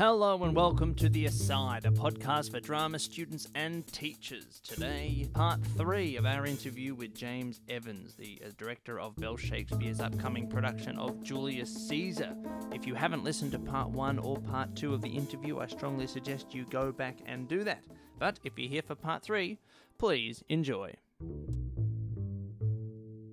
Hello and welcome to The Aside, a podcast for drama students and teachers. Today, part three of our interview with James Evans, the uh, director of Bell Shakespeare's upcoming production of Julius Caesar. If you haven't listened to part one or part two of the interview, I strongly suggest you go back and do that. But if you're here for part three, please enjoy.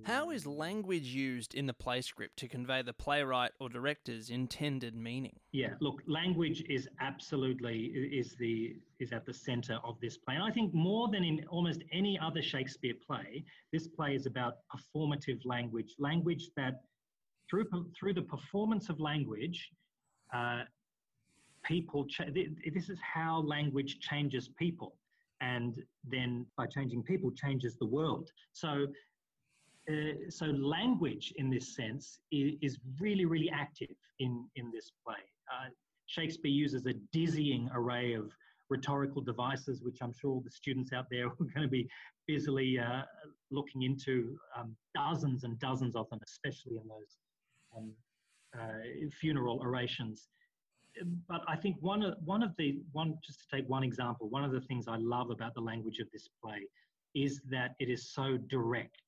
How is language used in the play script to convey the playwright or director's intended meaning? Yeah, look, language is absolutely is the is at the center of this play. And I think more than in almost any other Shakespeare play, this play is about performative language, language that through through the performance of language, uh, people. Cha- this is how language changes people, and then by changing people, changes the world. So uh, so language in this sense is, is, really, really active in, in this play. Uh, Shakespeare uses a dizzying array of rhetorical devices, which I'm sure the students out there are going to be busily uh, looking into, um, dozens and dozens of them, especially in those um, uh, funeral orations. But I think one of, one of the, one, just to take one example, one of the things I love about the language of this play is that it is so direct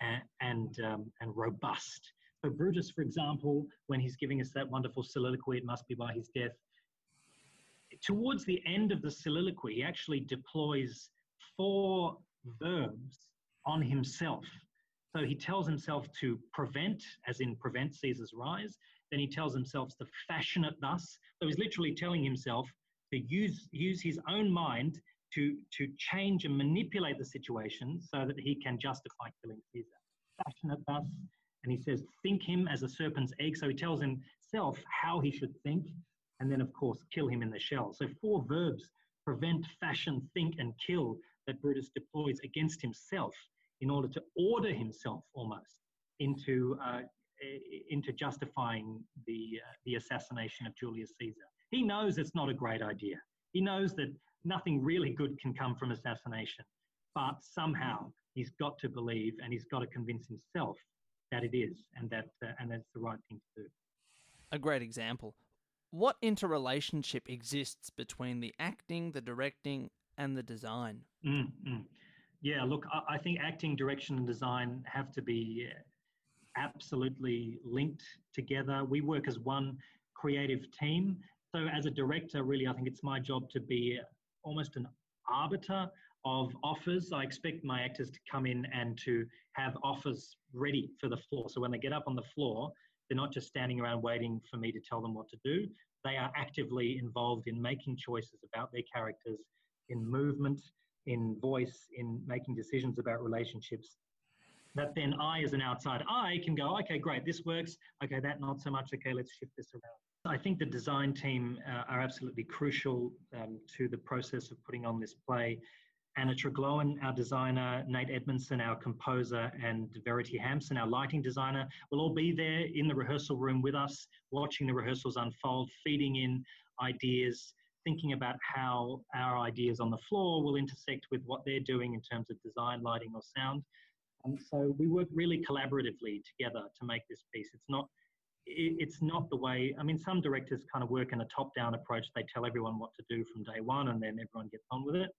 and and, um, and robust. So Brutus, for example, when he's giving us that wonderful soliloquy, it must be by his death. Towards the end of the soliloquy, he actually deploys four verbs on himself. So he tells himself to prevent, as in prevent Caesar's rise. Then he tells himself to fashion it thus. So he's literally telling himself to use, use his own mind to, to change and manipulate the situation so that he can justify killing Caesar. Fashion it thus, and he says, think him as a serpent's egg. So he tells himself how he should think, and then, of course, kill him in the shell. So four verbs prevent, fashion, think, and kill that Brutus deploys against himself in order to order himself almost into, uh, into justifying the, uh, the assassination of Julius Caesar. He knows it's not a great idea. He knows that nothing really good can come from assassination. But somehow he's got to believe and he's got to convince himself that it is and that uh, and that's the right thing to do. A great example. What interrelationship exists between the acting, the directing, and the design? Mm-hmm. Yeah, look, I, I think acting, direction, and design have to be uh, absolutely linked together. We work as one creative team. So, as a director, really, I think it's my job to be almost an arbiter of offers. I expect my actors to come in and to have offers ready for the floor. So when they get up on the floor, they're not just standing around waiting for me to tell them what to do. They are actively involved in making choices about their characters, in movement, in voice, in making decisions about relationships. That then I, as an outside eye, can go, okay, great, this works. Okay, that not so much. Okay, let's shift this around. I think the design team uh, are absolutely crucial um, to the process of putting on this play. Anna Tregloan, our designer, Nate Edmondson, our composer, and Verity Hampson, our lighting designer, will all be there in the rehearsal room with us, watching the rehearsals unfold, feeding in ideas, thinking about how our ideas on the floor will intersect with what they're doing in terms of design, lighting, or sound. And so we work really collaboratively together to make this piece. It's not it's not the way. I mean, some directors kind of work in a top-down approach. They tell everyone what to do from day one, and then everyone gets on with it.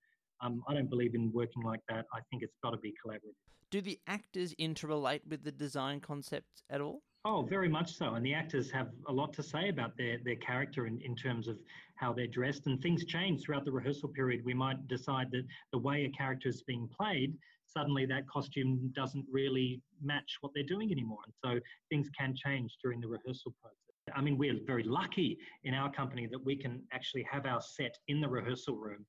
Um, I don't believe in working like that. I think it's got to be collaborative. Do the actors interrelate with the design concept at all? Oh, very much so. And the actors have a lot to say about their, their character in, in terms of how they're dressed. And things change throughout the rehearsal period. We might decide that the way a character is being played, suddenly that costume doesn't really match what they're doing anymore. And so things can change during the rehearsal process. I mean, we're very lucky in our company that we can actually have our set in the rehearsal room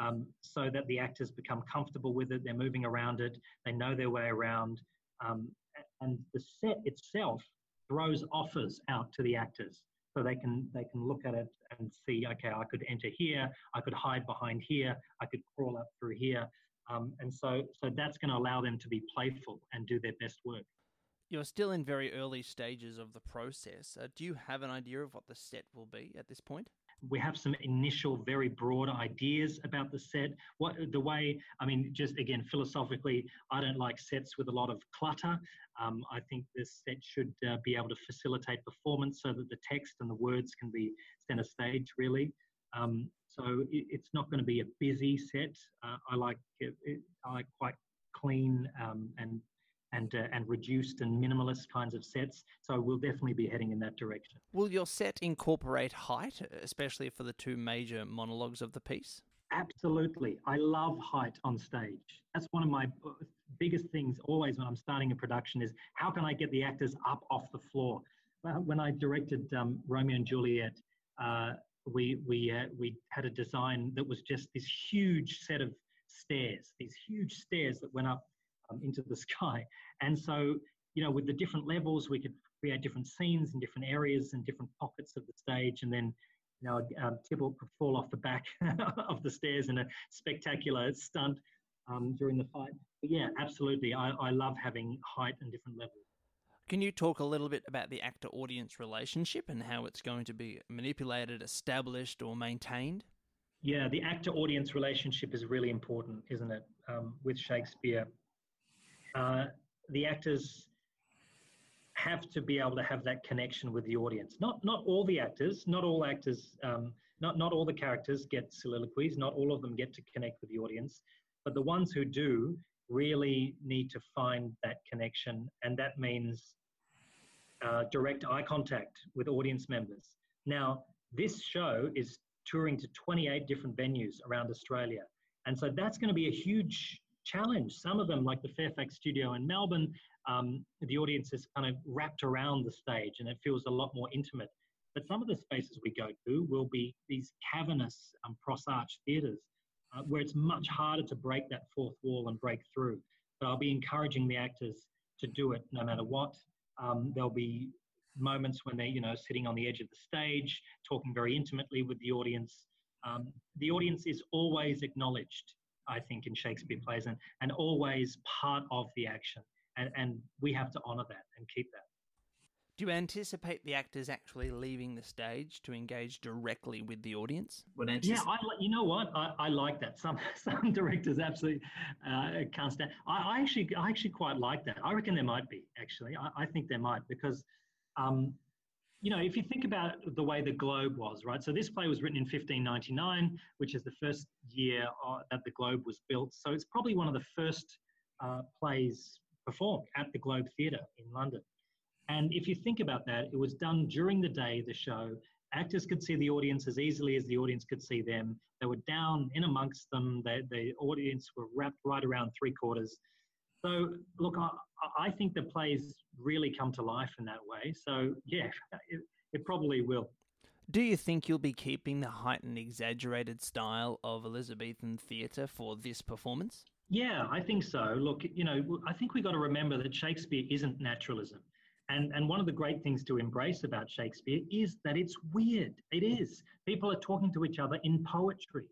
um, so that the actors become comfortable with it. They're moving around it, they know their way around. Um, and the set itself throws offers out to the actors so they can they can look at it and see okay i could enter here i could hide behind here i could crawl up through here um, and so so that's going to allow them to be playful and do their best work. You're still in very early stages of the process. Uh, do you have an idea of what the set will be at this point? We have some initial very broad ideas about the set. What the way i mean just again philosophically i don't like sets with a lot of clutter. Um, i think this set should uh, be able to facilitate performance so that the text and the words can be center stage really um, so it, it's not going to be a busy set uh, i like it, it, i like quite clean um, and and uh, and reduced and minimalist kinds of sets. So we'll definitely be heading in that direction. Will your set incorporate height, especially for the two major monologues of the piece? Absolutely. I love height on stage. That's one of my uh, biggest things always when I'm starting a production is how can I get the actors up off the floor? When I directed um, Romeo and Juliet, uh, we we uh, we had a design that was just this huge set of stairs, these huge stairs that went up um, into the sky. And so, you know, with the different levels, we could create different scenes in different areas and different pockets of the stage. And then, you know, um, Tybalt could fall off the back of the stairs in a spectacular stunt um, during the fight. But yeah, absolutely. I, I love having height and different levels. Can you talk a little bit about the actor audience relationship and how it's going to be manipulated, established, or maintained? Yeah, the actor audience relationship is really important, isn't it, um, with Shakespeare? Uh, the actors have to be able to have that connection with the audience. Not not all the actors, not all actors, um, not not all the characters get soliloquies. Not all of them get to connect with the audience, but the ones who do really need to find that connection, and that means uh, direct eye contact with audience members. Now, this show is touring to 28 different venues around Australia, and so that's going to be a huge challenge. Some of them, like the Fairfax studio in Melbourne, um, the audience is kind of wrapped around the stage and it feels a lot more intimate. But some of the spaces we go to will be these cavernous um, pros arch theatres uh, where it's much harder to break that fourth wall and break through. But I'll be encouraging the actors to do it no matter what. Um, there'll be moments when they're, you know, sitting on the edge of the stage, talking very intimately with the audience. Um, the audience is always acknowledged I think, in Shakespeare plays and, and always part of the action. And, and we have to honour that and keep that. Do you anticipate the actors actually leaving the stage to engage directly with the audience? yeah, I, you know what? I, I like that. Some some directors absolutely uh, can't stand. I, I, actually I actually quite like that. I reckon there might be actually. I, I think there might because um, you know, if you think about the way the Globe was, right? So this play was written in 1599, which is the first year uh, that the Globe was built. So it's probably one of the first uh, plays performed at the Globe Theatre in London. And if you think about that, it was done during the day, the show. Actors could see the audience as easily as the audience could see them. They were down in amongst them. They, the audience were wrapped right around three quarters. So, look, I, I think the plays really come to life in that way. So, yeah, it, it probably will. Do you think you'll be keeping the heightened, exaggerated style of Elizabethan theatre for this performance? Yeah, I think so. Look, you know, I think we've got to remember that Shakespeare isn't naturalism. And, and one of the great things to embrace about Shakespeare is that it's weird. It is. People are talking to each other in poetry.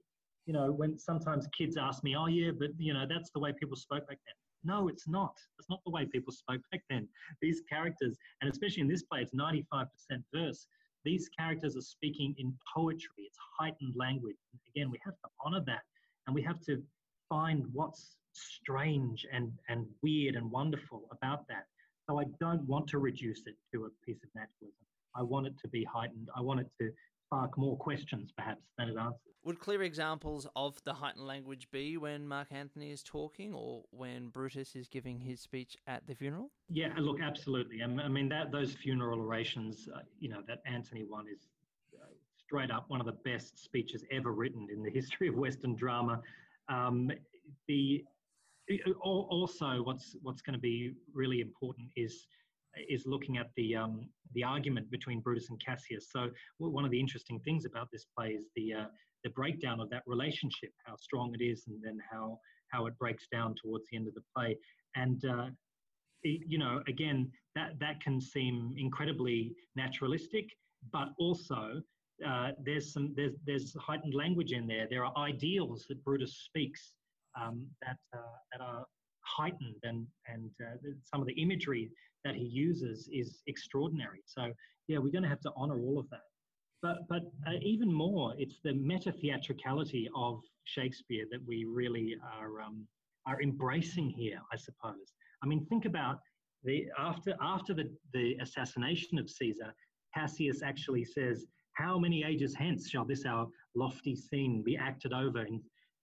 You know, when sometimes kids ask me, oh, yeah, but, you know, that's the way people spoke back then. No, it's not. That's not the way people spoke back then. These characters, and especially in this play, it's 95% verse. These characters are speaking in poetry. It's heightened language. Again, we have to honor that and we have to find what's strange and, and weird and wonderful about that. So I don't want to reduce it to a piece of naturalism. I want it to be heightened. I want it to spark more questions, perhaps, than it answers. Would clear examples of the heightened language be when Mark Antony is talking or when Brutus is giving his speech at the funeral? Yeah, look, absolutely. I mean, that those funeral orations, uh, you know, that Antony one is uh, straight up one of the best speeches ever written in the history of Western drama. Um, the also, what's what's going to be really important is is looking at the um, the argument between Brutus and Cassius. So one of the interesting things about this play is the uh, the breakdown of that relationship, how strong it is, and then how how it breaks down towards the end of the play. And uh, it, you know, again, that that can seem incredibly naturalistic, but also uh, there's some there's there's heightened language in there. There are ideals that Brutus speaks um, that uh, that are heightened and and uh, some of the imagery that he uses is extraordinary. So yeah, we're going to have to honor all of that. but but uh, even more, it's the meta theatricality of Shakespeare that we really are um, are embracing here, I suppose. I mean, think about the after after the, the assassination of Caesar, Cassius actually says, "How many ages hence shall this our lofty scene be acted over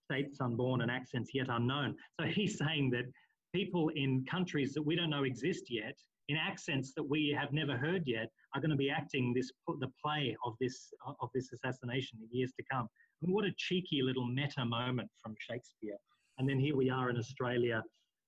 states unborn and accents yet unknown?" So he's saying that people in countries that we don't know exist yet, in accents that we have never heard yet, are going to be acting this the play of this of this assassination in years to come. I mean, what a cheeky little meta moment from Shakespeare. And then here we are in Australia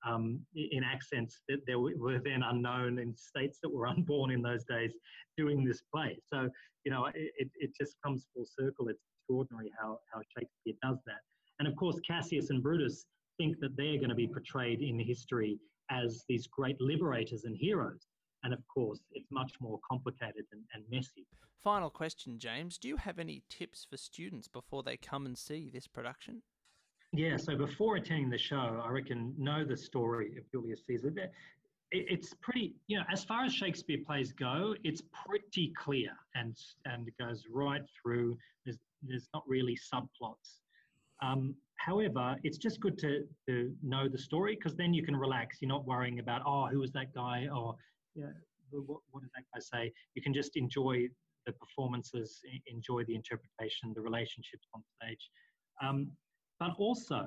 um, in accents that there were then unknown in states that were unborn in those days doing this play. So, you know, it, it just comes full circle. It's extraordinary how, how Shakespeare does that. And of course, Cassius and Brutus think that they're going to be portrayed in history as these great liberators and heroes. And of course, it's much more complicated and, and messy. Final question, James. Do you have any tips for students before they come and see this production? Yeah, so before attending the show, I reckon know the story of Julius Caesar. It's pretty, you know, as far as Shakespeare plays go, it's pretty clear and and it goes right through. There's there's not really subplots. Um, however, it's just good to to know the story because then you can relax. You're not worrying about oh, who was that guy or yeah, what, what did that guy say? You can just enjoy the performances, enjoy the interpretation, the relationships on stage. Um, but also,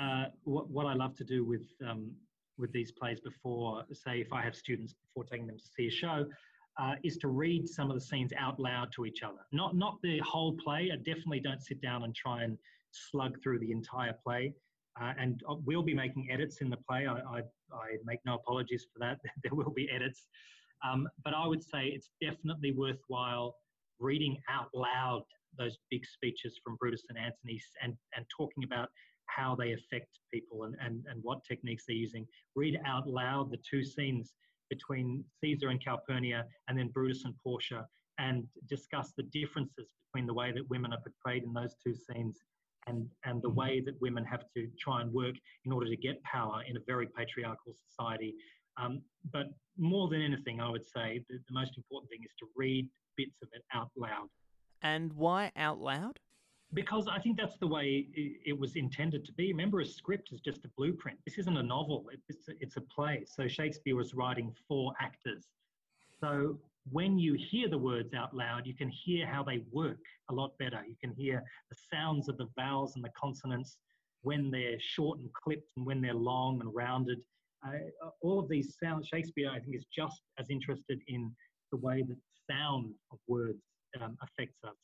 uh, what, what I love to do with um, with these plays before, say, if I have students before taking them to see a show, uh, is to read some of the scenes out loud to each other. Not not the whole play. I definitely don't sit down and try and slug through the entire play. Uh, and uh, we'll be making edits in the play. I, I, I make no apologies for that. there will be edits. Um, but I would say it's definitely worthwhile reading out loud those big speeches from Brutus and Antony and, and talking about how they affect people and, and, and what techniques they're using. Read out loud the two scenes between Caesar and Calpurnia and then Brutus and Portia and discuss the differences between the way that women are portrayed in those two scenes and, and the way that women have to try and work in order to get power in a very patriarchal society. Um, but more than anything, I would say the, the most important thing is to read bits of it out loud. And why out loud? Because I think that's the way it, was intended to be. Remember, a script is just a blueprint. This isn't a novel, it's a, it's a play. So Shakespeare was writing for actors. So when you hear the words out loud, you can hear how they work a lot better. You can hear the sounds of the vowels and the consonants when they're short and clipped and when they're long and rounded. Uh, all of these sounds, Shakespeare, I think, is just as interested in the way that sound of words um, affects us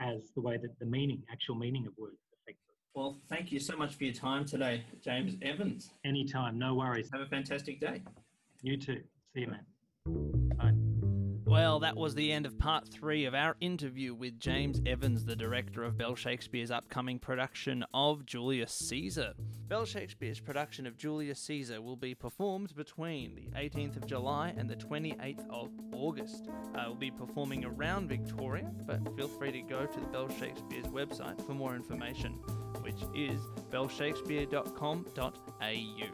as the way that the meaning, actual meaning of words affects us. Well, thank you so much for your time today, James Evans. Anytime, no worries. Have a fantastic day. You too. See you, man. Well, that was the end of part three of our interview with James Evans, the director of Bell Shakespeare's upcoming production of Julius Caesar. Bell Shakespeare's production of Julius Caesar will be performed between the 18th of July and the 28th of August. Uh, we'll be performing around Victoria, but feel free to go to the Bell Shakespeare's website for more information, which is bellshakespeare.com.au.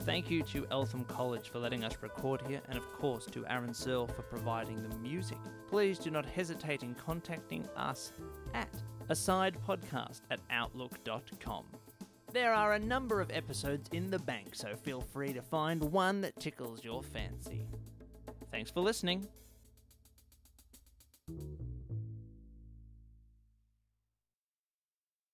Thank you to Eltham College for letting us record here, and of course to Aaron Searle for providing the music. Please do not hesitate in contacting us at asidepodcast at outlook.com. There are a number of episodes in the bank, so feel free to find one that tickles your fancy. Thanks for listening.